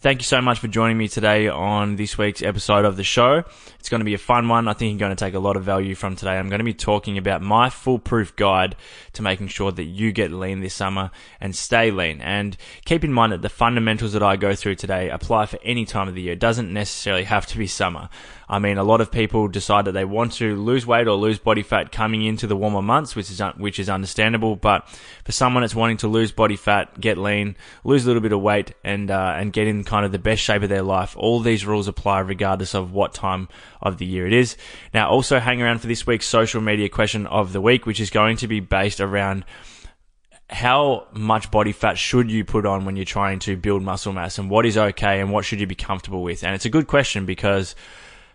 Thank you so much for joining me today on this week's episode of the show. It's going to be a fun one. I think you're going to take a lot of value from today. I'm going to be talking about my foolproof guide to making sure that you get lean this summer and stay lean. And keep in mind that the fundamentals that I go through today apply for any time of the year. It doesn't necessarily have to be summer. I mean, a lot of people decide that they want to lose weight or lose body fat coming into the warmer months, which is which is understandable. But for someone that's wanting to lose body fat, get lean, lose a little bit of weight, and uh, and get in kind of the best shape of their life, all these rules apply regardless of what time of the year it is. Now, also hang around for this week's social media question of the week, which is going to be based around how much body fat should you put on when you're trying to build muscle mass and what is okay and what should you be comfortable with? And it's a good question because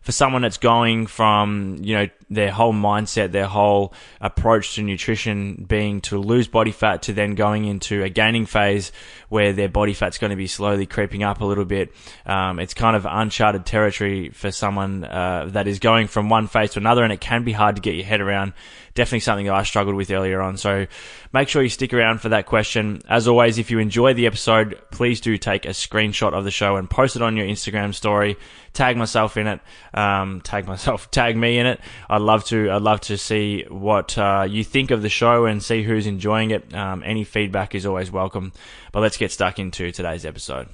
for someone that's going from, you know, their whole mindset, their whole approach to nutrition being to lose body fat to then going into a gaining phase where their body fat's going to be slowly creeping up a little bit. Um, it's kind of uncharted territory for someone uh, that is going from one phase to another, and it can be hard to get your head around definitely something that I struggled with earlier on. So make sure you stick around for that question. As always, if you enjoy the episode, please do take a screenshot of the show and post it on your Instagram story. Tag myself in it. Um, tag myself. Tag me in it. I'd love to. I'd love to see what uh, you think of the show and see who's enjoying it. Um, any feedback is always welcome. But let's get stuck into today's episode.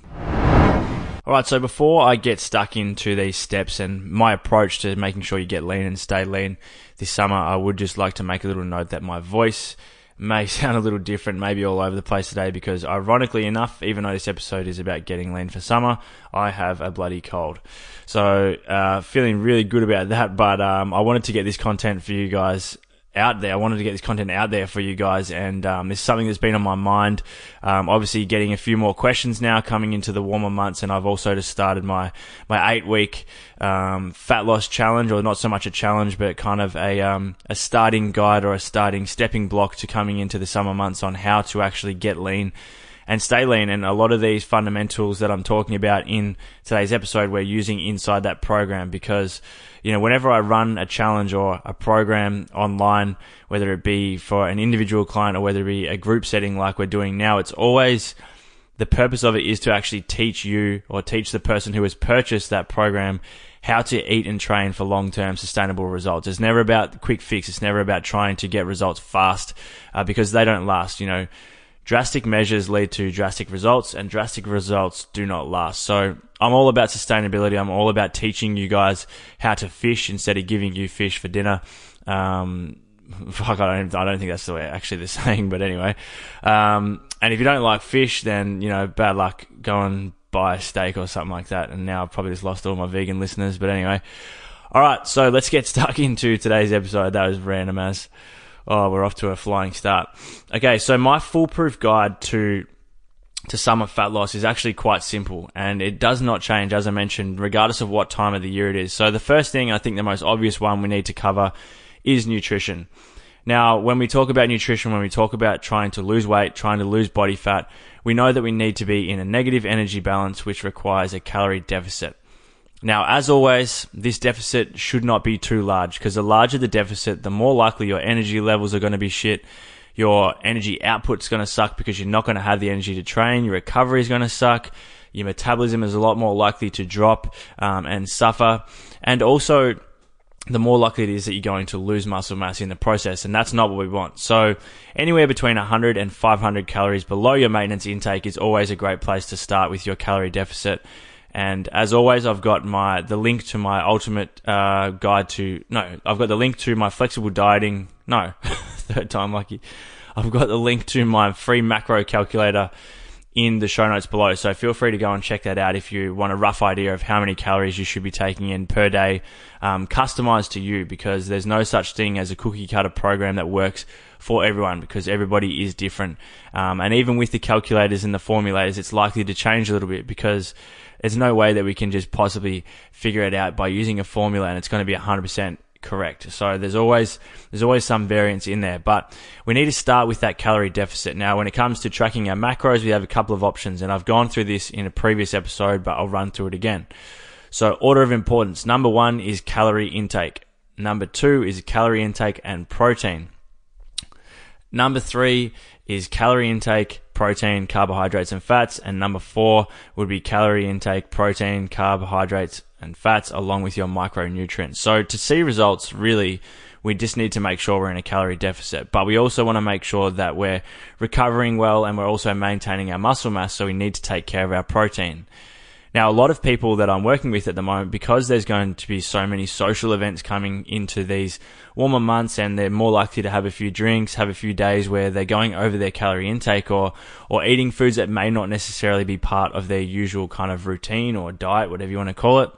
All right, so before I get stuck into these steps and my approach to making sure you get lean and stay lean this summer, I would just like to make a little note that my voice may sound a little different, maybe all over the place today, because ironically enough, even though this episode is about getting lean for summer, I have a bloody cold. So, uh, feeling really good about that, but um, I wanted to get this content for you guys out there. I wanted to get this content out there for you guys, and um, is something that's been on my mind. Um, obviously, getting a few more questions now coming into the warmer months, and I've also just started my my eight week um, fat loss challenge, or not so much a challenge, but kind of a um, a starting guide or a starting stepping block to coming into the summer months on how to actually get lean and stay lean. And a lot of these fundamentals that I'm talking about in today's episode, we're using inside that program because, you know, whenever I run a challenge or a program online, whether it be for an individual client or whether it be a group setting like we're doing now, it's always the purpose of it is to actually teach you or teach the person who has purchased that program how to eat and train for long-term sustainable results. It's never about quick fix. It's never about trying to get results fast uh, because they don't last. You know, drastic measures lead to drastic results and drastic results do not last. So I'm all about sustainability. I'm all about teaching you guys how to fish instead of giving you fish for dinner. Um, fuck, I don't, I don't think that's the way actually they're saying, but anyway. Um, and if you don't like fish, then, you know, bad luck. Go and buy a steak or something like that. And now I've probably just lost all my vegan listeners, but anyway. All right. So let's get stuck into today's episode. That was random as. Oh, we're off to a flying start. Okay, so my foolproof guide to to summer fat loss is actually quite simple and it does not change as I mentioned regardless of what time of the year it is. So the first thing I think the most obvious one we need to cover is nutrition. Now, when we talk about nutrition, when we talk about trying to lose weight, trying to lose body fat, we know that we need to be in a negative energy balance which requires a calorie deficit. Now, as always, this deficit should not be too large because the larger the deficit, the more likely your energy levels are going to be shit. Your energy output's going to suck because you're not going to have the energy to train. Your recovery is going to suck. Your metabolism is a lot more likely to drop um, and suffer. And also, the more likely it is that you're going to lose muscle mass in the process, and that's not what we want. So, anywhere between 100 and 500 calories below your maintenance intake is always a great place to start with your calorie deficit. And as always, I've got my the link to my ultimate uh, guide to no, I've got the link to my flexible dieting. No, third time lucky. I've got the link to my free macro calculator in the show notes below. So feel free to go and check that out if you want a rough idea of how many calories you should be taking in per day, um, customized to you. Because there's no such thing as a cookie cutter program that works for everyone because everybody is different. Um, and even with the calculators and the formulators, it's likely to change a little bit because there's no way that we can just possibly figure it out by using a formula and it's going to be 100% correct. So there's always there's always some variance in there, but we need to start with that calorie deficit. Now, when it comes to tracking our macros, we have a couple of options, and I've gone through this in a previous episode, but I'll run through it again. So order of importance: number one is calorie intake. Number two is calorie intake and protein. Number three is calorie intake, protein, carbohydrates, and fats. And number four would be calorie intake, protein, carbohydrates, and fats, along with your micronutrients. So to see results, really, we just need to make sure we're in a calorie deficit. But we also want to make sure that we're recovering well and we're also maintaining our muscle mass. So we need to take care of our protein. Now, a lot of people that I'm working with at the moment, because there's going to be so many social events coming into these warmer months and they're more likely to have a few drinks, have a few days where they're going over their calorie intake or, or eating foods that may not necessarily be part of their usual kind of routine or diet, whatever you want to call it.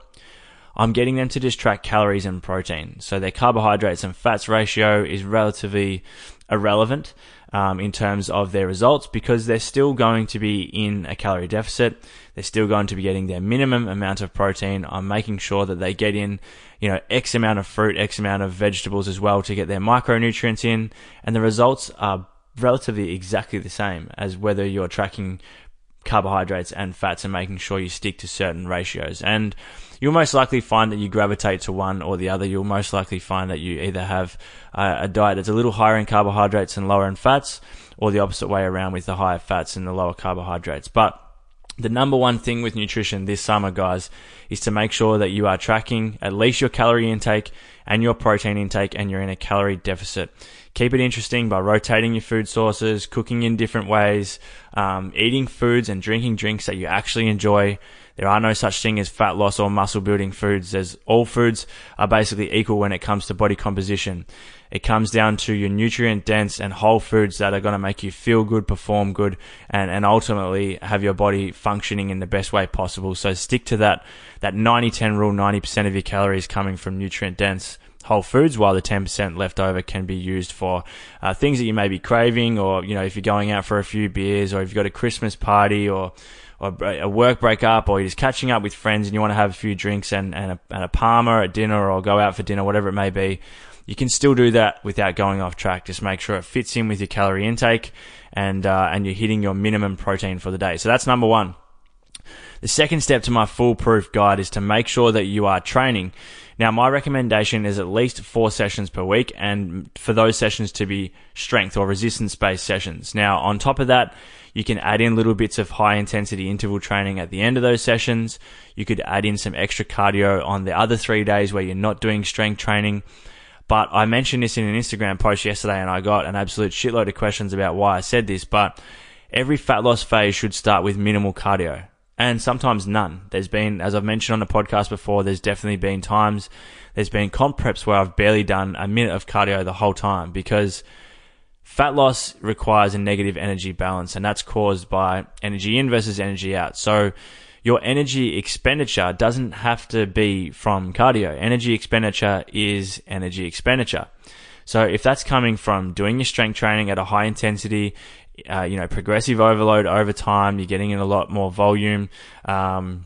I'm getting them to just track calories and protein. So their carbohydrates and fats ratio is relatively irrelevant um, in terms of their results because they're still going to be in a calorie deficit. They're still going to be getting their minimum amount of protein. I'm making sure that they get in, you know, X amount of fruit, X amount of vegetables as well to get their micronutrients in. And the results are relatively exactly the same as whether you're tracking carbohydrates and fats and making sure you stick to certain ratios. And you'll most likely find that you gravitate to one or the other. You'll most likely find that you either have uh, a diet that's a little higher in carbohydrates and lower in fats, or the opposite way around with the higher fats and the lower carbohydrates. But the number one thing with nutrition this summer, guys, is to make sure that you are tracking at least your calorie intake and your protein intake and you're in a calorie deficit. Keep it interesting by rotating your food sources, cooking in different ways, um, eating foods and drinking drinks that you actually enjoy. There are no such thing as fat loss or muscle building foods. There's all foods are basically equal when it comes to body composition. It comes down to your nutrient dense and whole foods that are going to make you feel good, perform good, and, and ultimately have your body functioning in the best way possible. So stick to that, that 90-10 rule, 90% of your calories coming from nutrient dense whole foods, while the 10% left over can be used for uh, things that you may be craving, or you know if you're going out for a few beers, or if you've got a Christmas party, or or a work breakup, or you're just catching up with friends and you want to have a few drinks and, and, a, and a parma at dinner, or go out for dinner, whatever it may be. You can still do that without going off track. Just make sure it fits in with your calorie intake and uh, and you're hitting your minimum protein for the day. So that's number one. The second step to my foolproof guide is to make sure that you are training. Now, my recommendation is at least four sessions per week, and for those sessions to be strength or resistance based sessions. Now, on top of that, you can add in little bits of high intensity interval training at the end of those sessions. You could add in some extra cardio on the other three days where you're not doing strength training. But I mentioned this in an Instagram post yesterday and I got an absolute shitload of questions about why I said this. But every fat loss phase should start with minimal cardio and sometimes none. There's been, as I've mentioned on the podcast before, there's definitely been times, there's been comp preps where I've barely done a minute of cardio the whole time because fat loss requires a negative energy balance and that's caused by energy in versus energy out. So your energy expenditure doesn't have to be from cardio. Energy expenditure is energy expenditure. So if that's coming from doing your strength training at a high intensity, uh, you know, progressive overload over time. You're getting in a lot more volume. Um,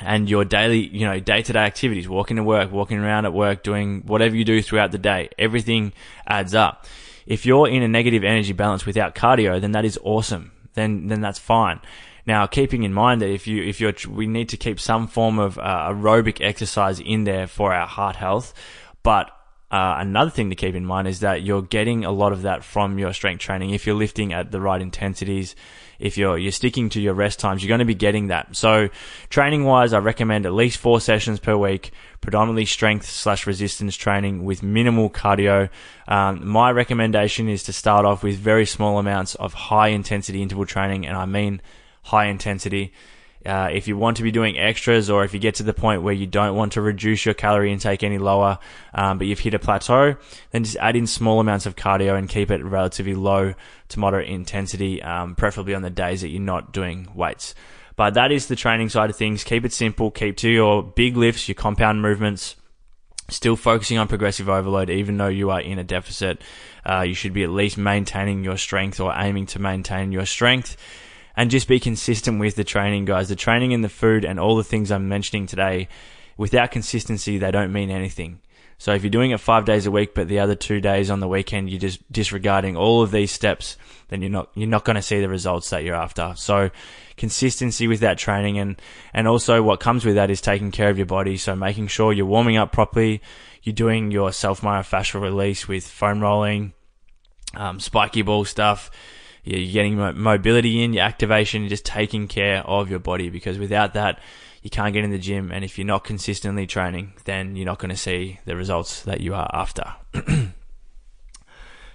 and your daily, you know, day to day activities, walking to work, walking around at work, doing whatever you do throughout the day, everything adds up. If you're in a negative energy balance without cardio, then that is awesome. Then, then that's fine. Now, keeping in mind that if you, if you're, we need to keep some form of uh, aerobic exercise in there for our heart health, but uh, another thing to keep in mind is that you're getting a lot of that from your strength training. If you're lifting at the right intensities, if you're you're sticking to your rest times, you're going to be getting that. So, training wise, I recommend at least four sessions per week, predominantly strength slash resistance training with minimal cardio. Um, my recommendation is to start off with very small amounts of high intensity interval training, and I mean high intensity. Uh, if you want to be doing extras or if you get to the point where you don't want to reduce your calorie intake any lower, um, but you've hit a plateau, then just add in small amounts of cardio and keep it relatively low to moderate intensity, um, preferably on the days that you're not doing weights. But that is the training side of things. Keep it simple. Keep to your big lifts, your compound movements. Still focusing on progressive overload, even though you are in a deficit. Uh, you should be at least maintaining your strength or aiming to maintain your strength and just be consistent with the training, guys. The training and the food and all the things I'm mentioning today, without consistency, they don't mean anything. So if you're doing it five days a week, but the other two days on the weekend you're just disregarding all of these steps, then you're not you're not going to see the results that you're after. So consistency with that training and and also what comes with that is taking care of your body. So making sure you're warming up properly, you're doing your self myofascial release with foam rolling, um, spiky ball stuff. You're getting mobility in, your activation, just taking care of your body because without that, you can't get in the gym. And if you're not consistently training, then you're not going to see the results that you are after.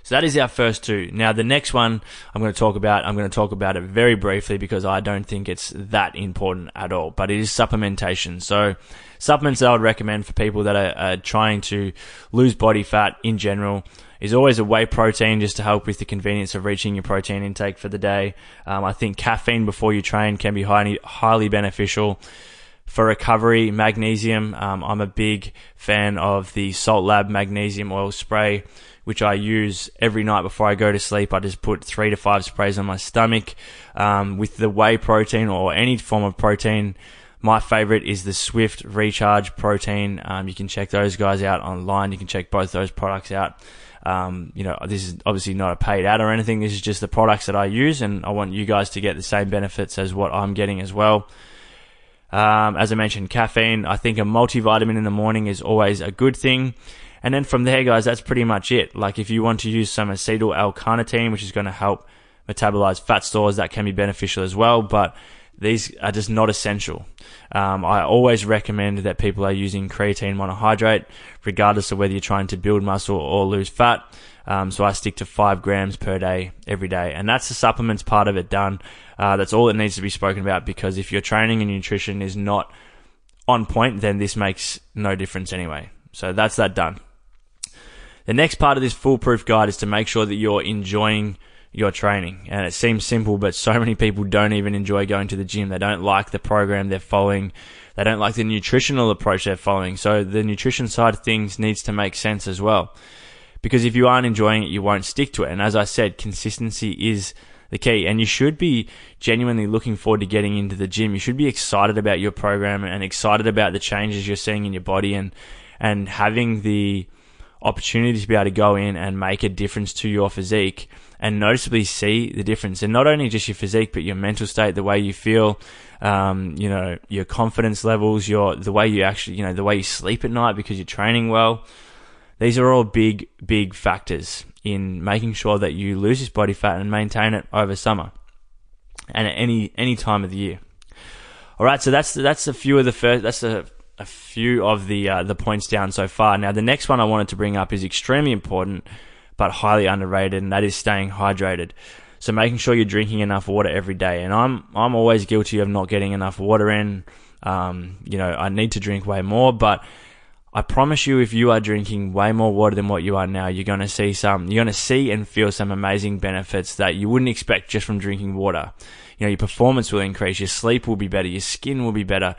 So that is our first two. Now the next one I'm going to talk about, I'm going to talk about it very briefly because I don't think it's that important at all, but it is supplementation. So supplements that I would recommend for people that are, are trying to lose body fat in general is always a whey protein just to help with the convenience of reaching your protein intake for the day. Um, I think caffeine before you train can be highly, highly beneficial. For recovery, magnesium, um, I'm a big fan of the Salt Lab magnesium oil spray which I use every night before I go to sleep. I just put three to five sprays on my stomach. Um, with the whey protein or any form of protein, my favorite is the Swift Recharge Protein. Um, you can check those guys out online. You can check both those products out. Um, you know, this is obviously not a paid ad or anything. This is just the products that I use, and I want you guys to get the same benefits as what I'm getting as well. Um, as I mentioned, caffeine. I think a multivitamin in the morning is always a good thing. And then from there, guys, that's pretty much it. Like if you want to use some acetyl L-carnitine, which is going to help metabolize fat stores, that can be beneficial as well. But these are just not essential. Um, I always recommend that people are using creatine monohydrate, regardless of whether you're trying to build muscle or lose fat. Um, so I stick to five grams per day every day, and that's the supplements part of it done. Uh, that's all that needs to be spoken about because if your training and nutrition is not on point, then this makes no difference anyway. So that's that done. The next part of this foolproof guide is to make sure that you're enjoying your training. And it seems simple, but so many people don't even enjoy going to the gym. They don't like the program they're following. They don't like the nutritional approach they're following. So the nutrition side of things needs to make sense as well. Because if you aren't enjoying it, you won't stick to it. And as I said, consistency is the key. And you should be genuinely looking forward to getting into the gym. You should be excited about your program and excited about the changes you're seeing in your body and, and having the, opportunity to be able to go in and make a difference to your physique and noticeably see the difference. And not only just your physique, but your mental state, the way you feel, um, you know, your confidence levels, your, the way you actually, you know, the way you sleep at night because you're training well. These are all big, big factors in making sure that you lose this body fat and maintain it over summer and at any, any time of the year. All right. So that's, that's a few of the first, that's a a few of the uh, the points down so far. Now, the next one I wanted to bring up is extremely important, but highly underrated, and that is staying hydrated. So making sure you're drinking enough water every day. And I'm I'm always guilty of not getting enough water in. Um, you know, I need to drink way more, but I promise you, if you are drinking way more water than what you are now, you're going to see some, you're going to see and feel some amazing benefits that you wouldn't expect just from drinking water. You know, your performance will increase, your sleep will be better, your skin will be better,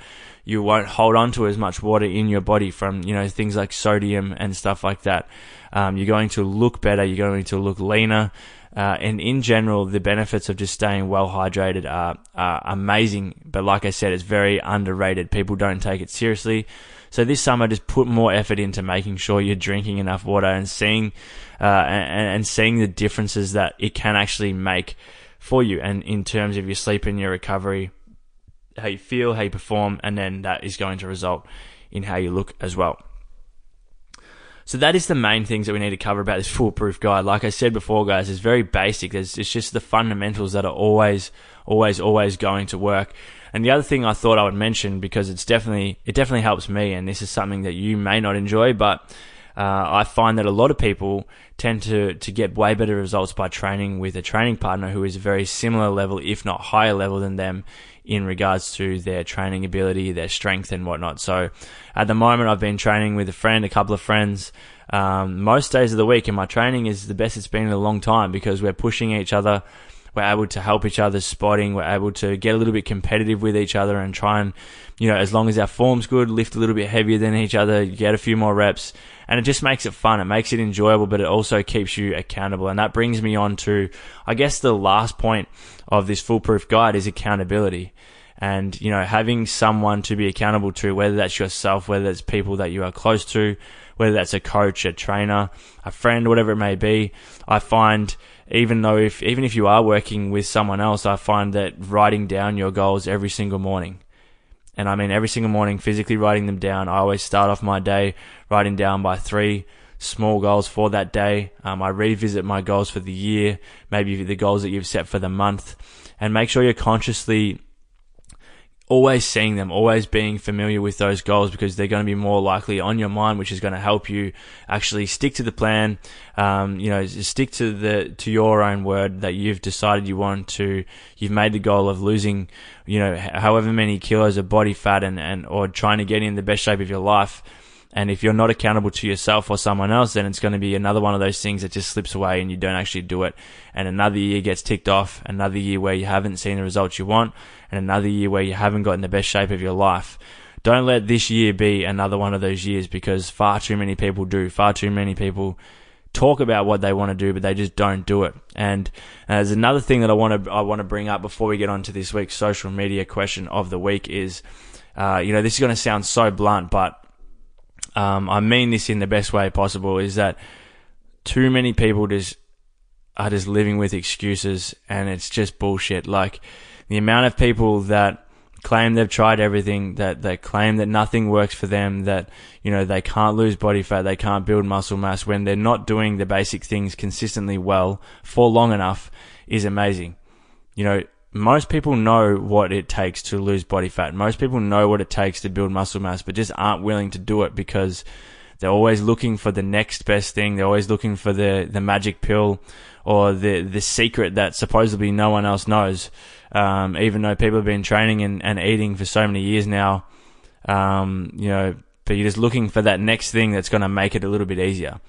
you won't hold on to as much water in your body from, you know, things like sodium and stuff like that. Um, you're going to look better. You're going to look leaner. Uh, and in general, the benefits of just staying well hydrated are, are amazing. But like I said, it's very underrated. People don't take it seriously. So this summer, just put more effort into making sure you're drinking enough water and seeing, uh, and, and seeing the differences that it can actually make for you. And in terms of your sleep and your recovery, how you feel, how you perform, and then that is going to result in how you look as well. So that is the main things that we need to cover about this foolproof guide. Like I said before, guys, it's very basic. It's, it's just the fundamentals that are always, always, always going to work. And the other thing I thought I would mention because it's definitely it definitely helps me, and this is something that you may not enjoy, but uh, I find that a lot of people tend to to get way better results by training with a training partner who is a very similar level, if not higher level than them in regards to their training ability, their strength, and whatnot. So at the moment, I've been training with a friend, a couple of friends, um, most days of the week, and my training is the best it's been in a long time because we're pushing each other. We're able to help each other spotting. We're able to get a little bit competitive with each other and try and, you know, as long as our form's good, lift a little bit heavier than each other, get a few more reps. And it just makes it fun. It makes it enjoyable, but it also keeps you accountable. And that brings me on to, I guess, the last point of this foolproof guide is accountability. And, you know, having someone to be accountable to, whether that's yourself, whether it's people that you are close to, whether that's a coach, a trainer, a friend, whatever it may be, I find even though if, even if you are working with someone else, I find that writing down your goals every single morning, and I mean every single morning, physically writing them down. I always start off my day writing down by three small goals for that day. Um, I revisit my goals for the year, maybe the goals that you've set for the month, and make sure you're consciously always seeing them, always being familiar with those goals because they're going to be more likely on your mind, which is going to help you actually stick to the plan. Um, you know, stick to the to your own word that you've decided you want to. You've made the goal of losing, you know, however many kilos of body fat and and or trying to get in the best shape of your life. And if you're not accountable to yourself or someone else, then it's going to be another one of those things that just slips away and you don't actually do it. And another year gets ticked off, another year where you haven't seen the results you want, and another year where you haven't got in the best shape of your life. Don't let this year be another one of those years because far too many people do. Far too many people talk about what they want to do, but they just don't do it. And there's another thing that I want to I want to bring up before we get on to this week's social media question of the week is, uh, you know, this is going to sound so blunt, but um, I mean this in the best way possible, is that too many people just are just living with excuses and it's just bullshit. Like the amount of people that claim they've tried everything, that they claim that nothing works for them, that, you know, they can't lose body fat, they can't build muscle mass when they're not doing the basic things consistently well for long enough is amazing. You know, most people know what it takes to lose body fat. Most people know what it takes to build muscle mass, but just aren't willing to do it because they're always looking for the next best thing. They're always looking for the, the magic pill or the, the secret that supposedly no one else knows. Um, even though people have been training and, and eating for so many years now, um, you know, but you're just looking for that next thing that's going to make it a little bit easier.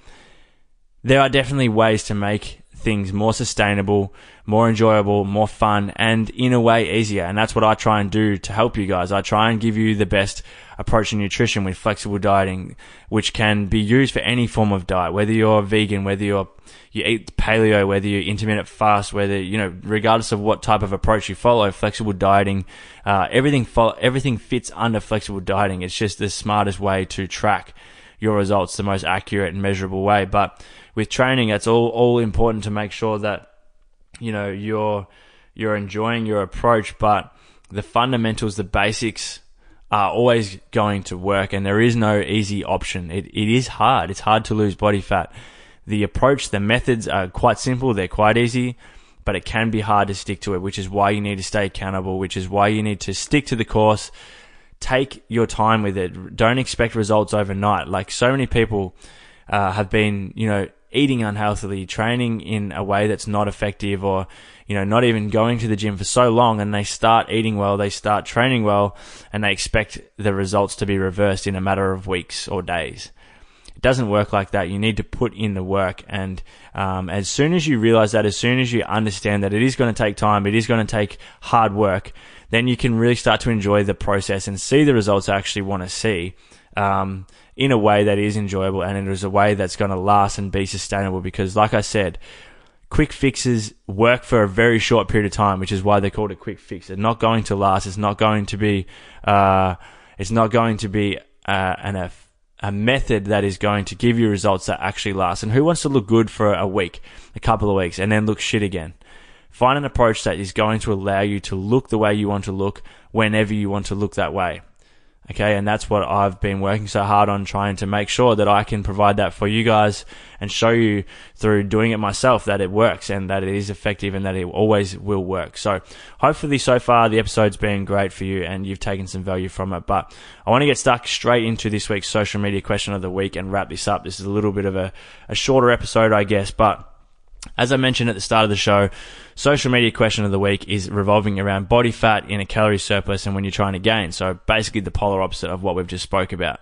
There are definitely ways to make things more sustainable, more enjoyable, more fun, and in a way easier. And that's what I try and do to help you guys. I try and give you the best approach to nutrition with flexible dieting, which can be used for any form of diet, whether you're vegan, whether you're you eat paleo, whether you intermittent fast, whether you know, regardless of what type of approach you follow, flexible dieting, uh, everything fo- everything fits under flexible dieting. It's just the smartest way to track your results, the most accurate and measurable way. But with training, it's all all important to make sure that you know you're you're enjoying your approach, but the fundamentals, the basics are always going to work and there is no easy option. It, it is hard. It's hard to lose body fat. The approach, the methods are quite simple. They're quite easy, but it can be hard to stick to it, which is why you need to stay accountable, which is why you need to stick to the course. Take your time with it. Don't expect results overnight. Like so many people uh, have been, you know, eating unhealthily, training in a way that's not effective, or you know, not even going to the gym for so long, and they start eating well, they start training well, and they expect the results to be reversed in a matter of weeks or days. It doesn't work like that. You need to put in the work, and um, as soon as you realize that, as soon as you understand that it is going to take time, it is going to take hard work, then you can really start to enjoy the process and see the results I actually want to see. Um, in a way that is enjoyable and it is a way that's going to last and be sustainable because like I said, quick fixes work for a very short period of time, which is why they're called a quick fix. It's not going to last. It's not going to be, uh, it's not going to be uh, an, a, a method that is going to give you results that actually last. And who wants to look good for a week, a couple of weeks, and then look shit again? Find an approach that is going to allow you to look the way you want to look whenever you want to look that way. Okay. And that's what I've been working so hard on trying to make sure that I can provide that for you guys and show you through doing it myself that it works and that it is effective and that it always will work. So hopefully so far the episode's been great for you and you've taken some value from it. But I want to get stuck straight into this week's social media question of the week and wrap this up. This is a little bit of a, a shorter episode, I guess, but as I mentioned at the start of the show, social media question of the week is revolving around body fat in a calorie surplus and when you're trying to gain. So basically the polar opposite of what we've just spoke about.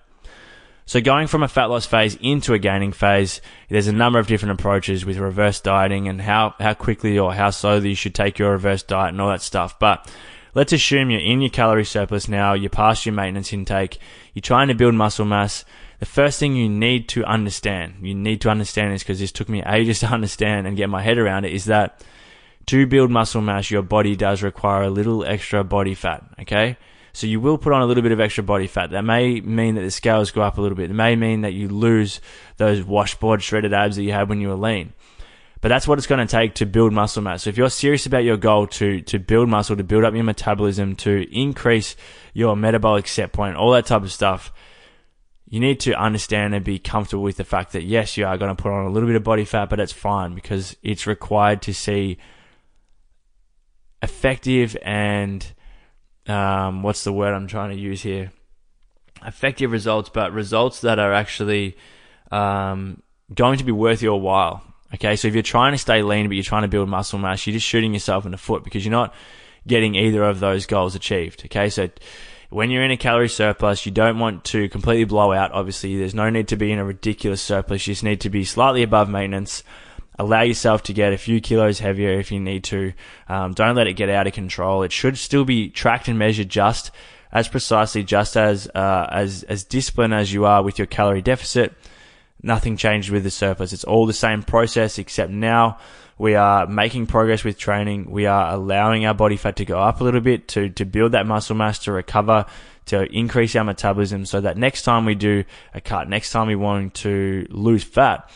So going from a fat loss phase into a gaining phase, there's a number of different approaches with reverse dieting and how, how quickly or how slowly you should take your reverse diet and all that stuff. But let's assume you're in your calorie surplus now, you're past your maintenance intake, you're trying to build muscle mass, the first thing you need to understand, you need to understand this because this took me ages to understand and get my head around it, is that to build muscle mass, your body does require a little extra body fat. Okay. So you will put on a little bit of extra body fat. That may mean that the scales go up a little bit. It may mean that you lose those washboard shredded abs that you had when you were lean. But that's what it's going to take to build muscle mass. So if you're serious about your goal to, to build muscle, to build up your metabolism, to increase your metabolic set point, all that type of stuff, you need to understand and be comfortable with the fact that yes, you are going to put on a little bit of body fat, but it's fine because it's required to see effective and um, what's the word I'm trying to use here? Effective results, but results that are actually um, going to be worth your while. Okay, so if you're trying to stay lean but you're trying to build muscle mass, you're just shooting yourself in the foot because you're not getting either of those goals achieved. Okay, so when you're in a calorie surplus, you don't want to completely blow out. Obviously, there's no need to be in a ridiculous surplus. You just need to be slightly above maintenance. Allow yourself to get a few kilos heavier if you need to. Um, don't let it get out of control. It should still be tracked and measured just as precisely, just as uh, as as disciplined as you are with your calorie deficit nothing changed with the surplus. It's all the same process, except now we are making progress with training. We are allowing our body fat to go up a little bit to, to build that muscle mass, to recover, to increase our metabolism so that next time we do a cut, next time we want to lose fat,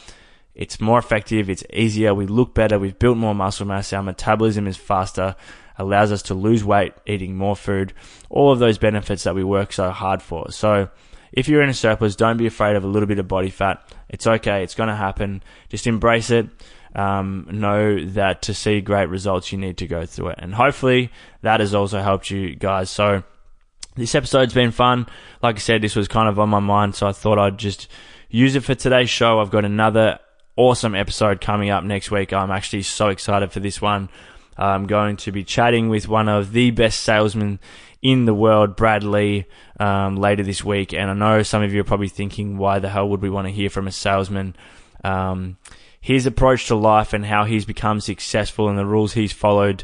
it's more effective, it's easier, we look better, we've built more muscle mass, our metabolism is faster, allows us to lose weight eating more food, all of those benefits that we work so hard for. So, if you're in a surplus, don't be afraid of a little bit of body fat. It's okay. It's going to happen. Just embrace it. Um, know that to see great results, you need to go through it. And hopefully that has also helped you guys. So this episode's been fun. Like I said, this was kind of on my mind. So I thought I'd just use it for today's show. I've got another awesome episode coming up next week. I'm actually so excited for this one. I'm going to be chatting with one of the best salesmen in the world, Brad Lea, um, later this week. And I know some of you are probably thinking, why the hell would we want to hear from a salesman? Um, his approach to life and how he's become successful and the rules he's followed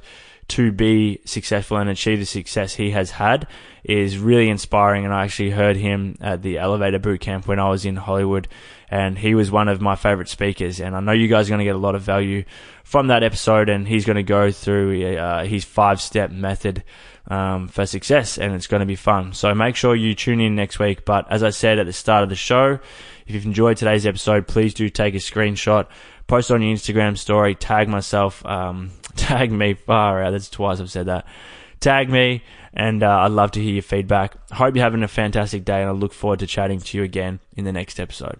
to be successful and achieve the success he has had is really inspiring. And I actually heard him at the Elevator Boot Camp when I was in Hollywood, and he was one of my favorite speakers. And I know you guys are going to get a lot of value from that episode. And he's going to go through uh, his five step method um, for success, and it's going to be fun. So make sure you tune in next week. But as I said at the start of the show, if you've enjoyed today's episode, please do take a screenshot, post on your Instagram story, tag myself, um, tag me. Far out. That's twice I've said that. Tag me, and uh, I'd love to hear your feedback. Hope you're having a fantastic day, and I look forward to chatting to you again in the next episode.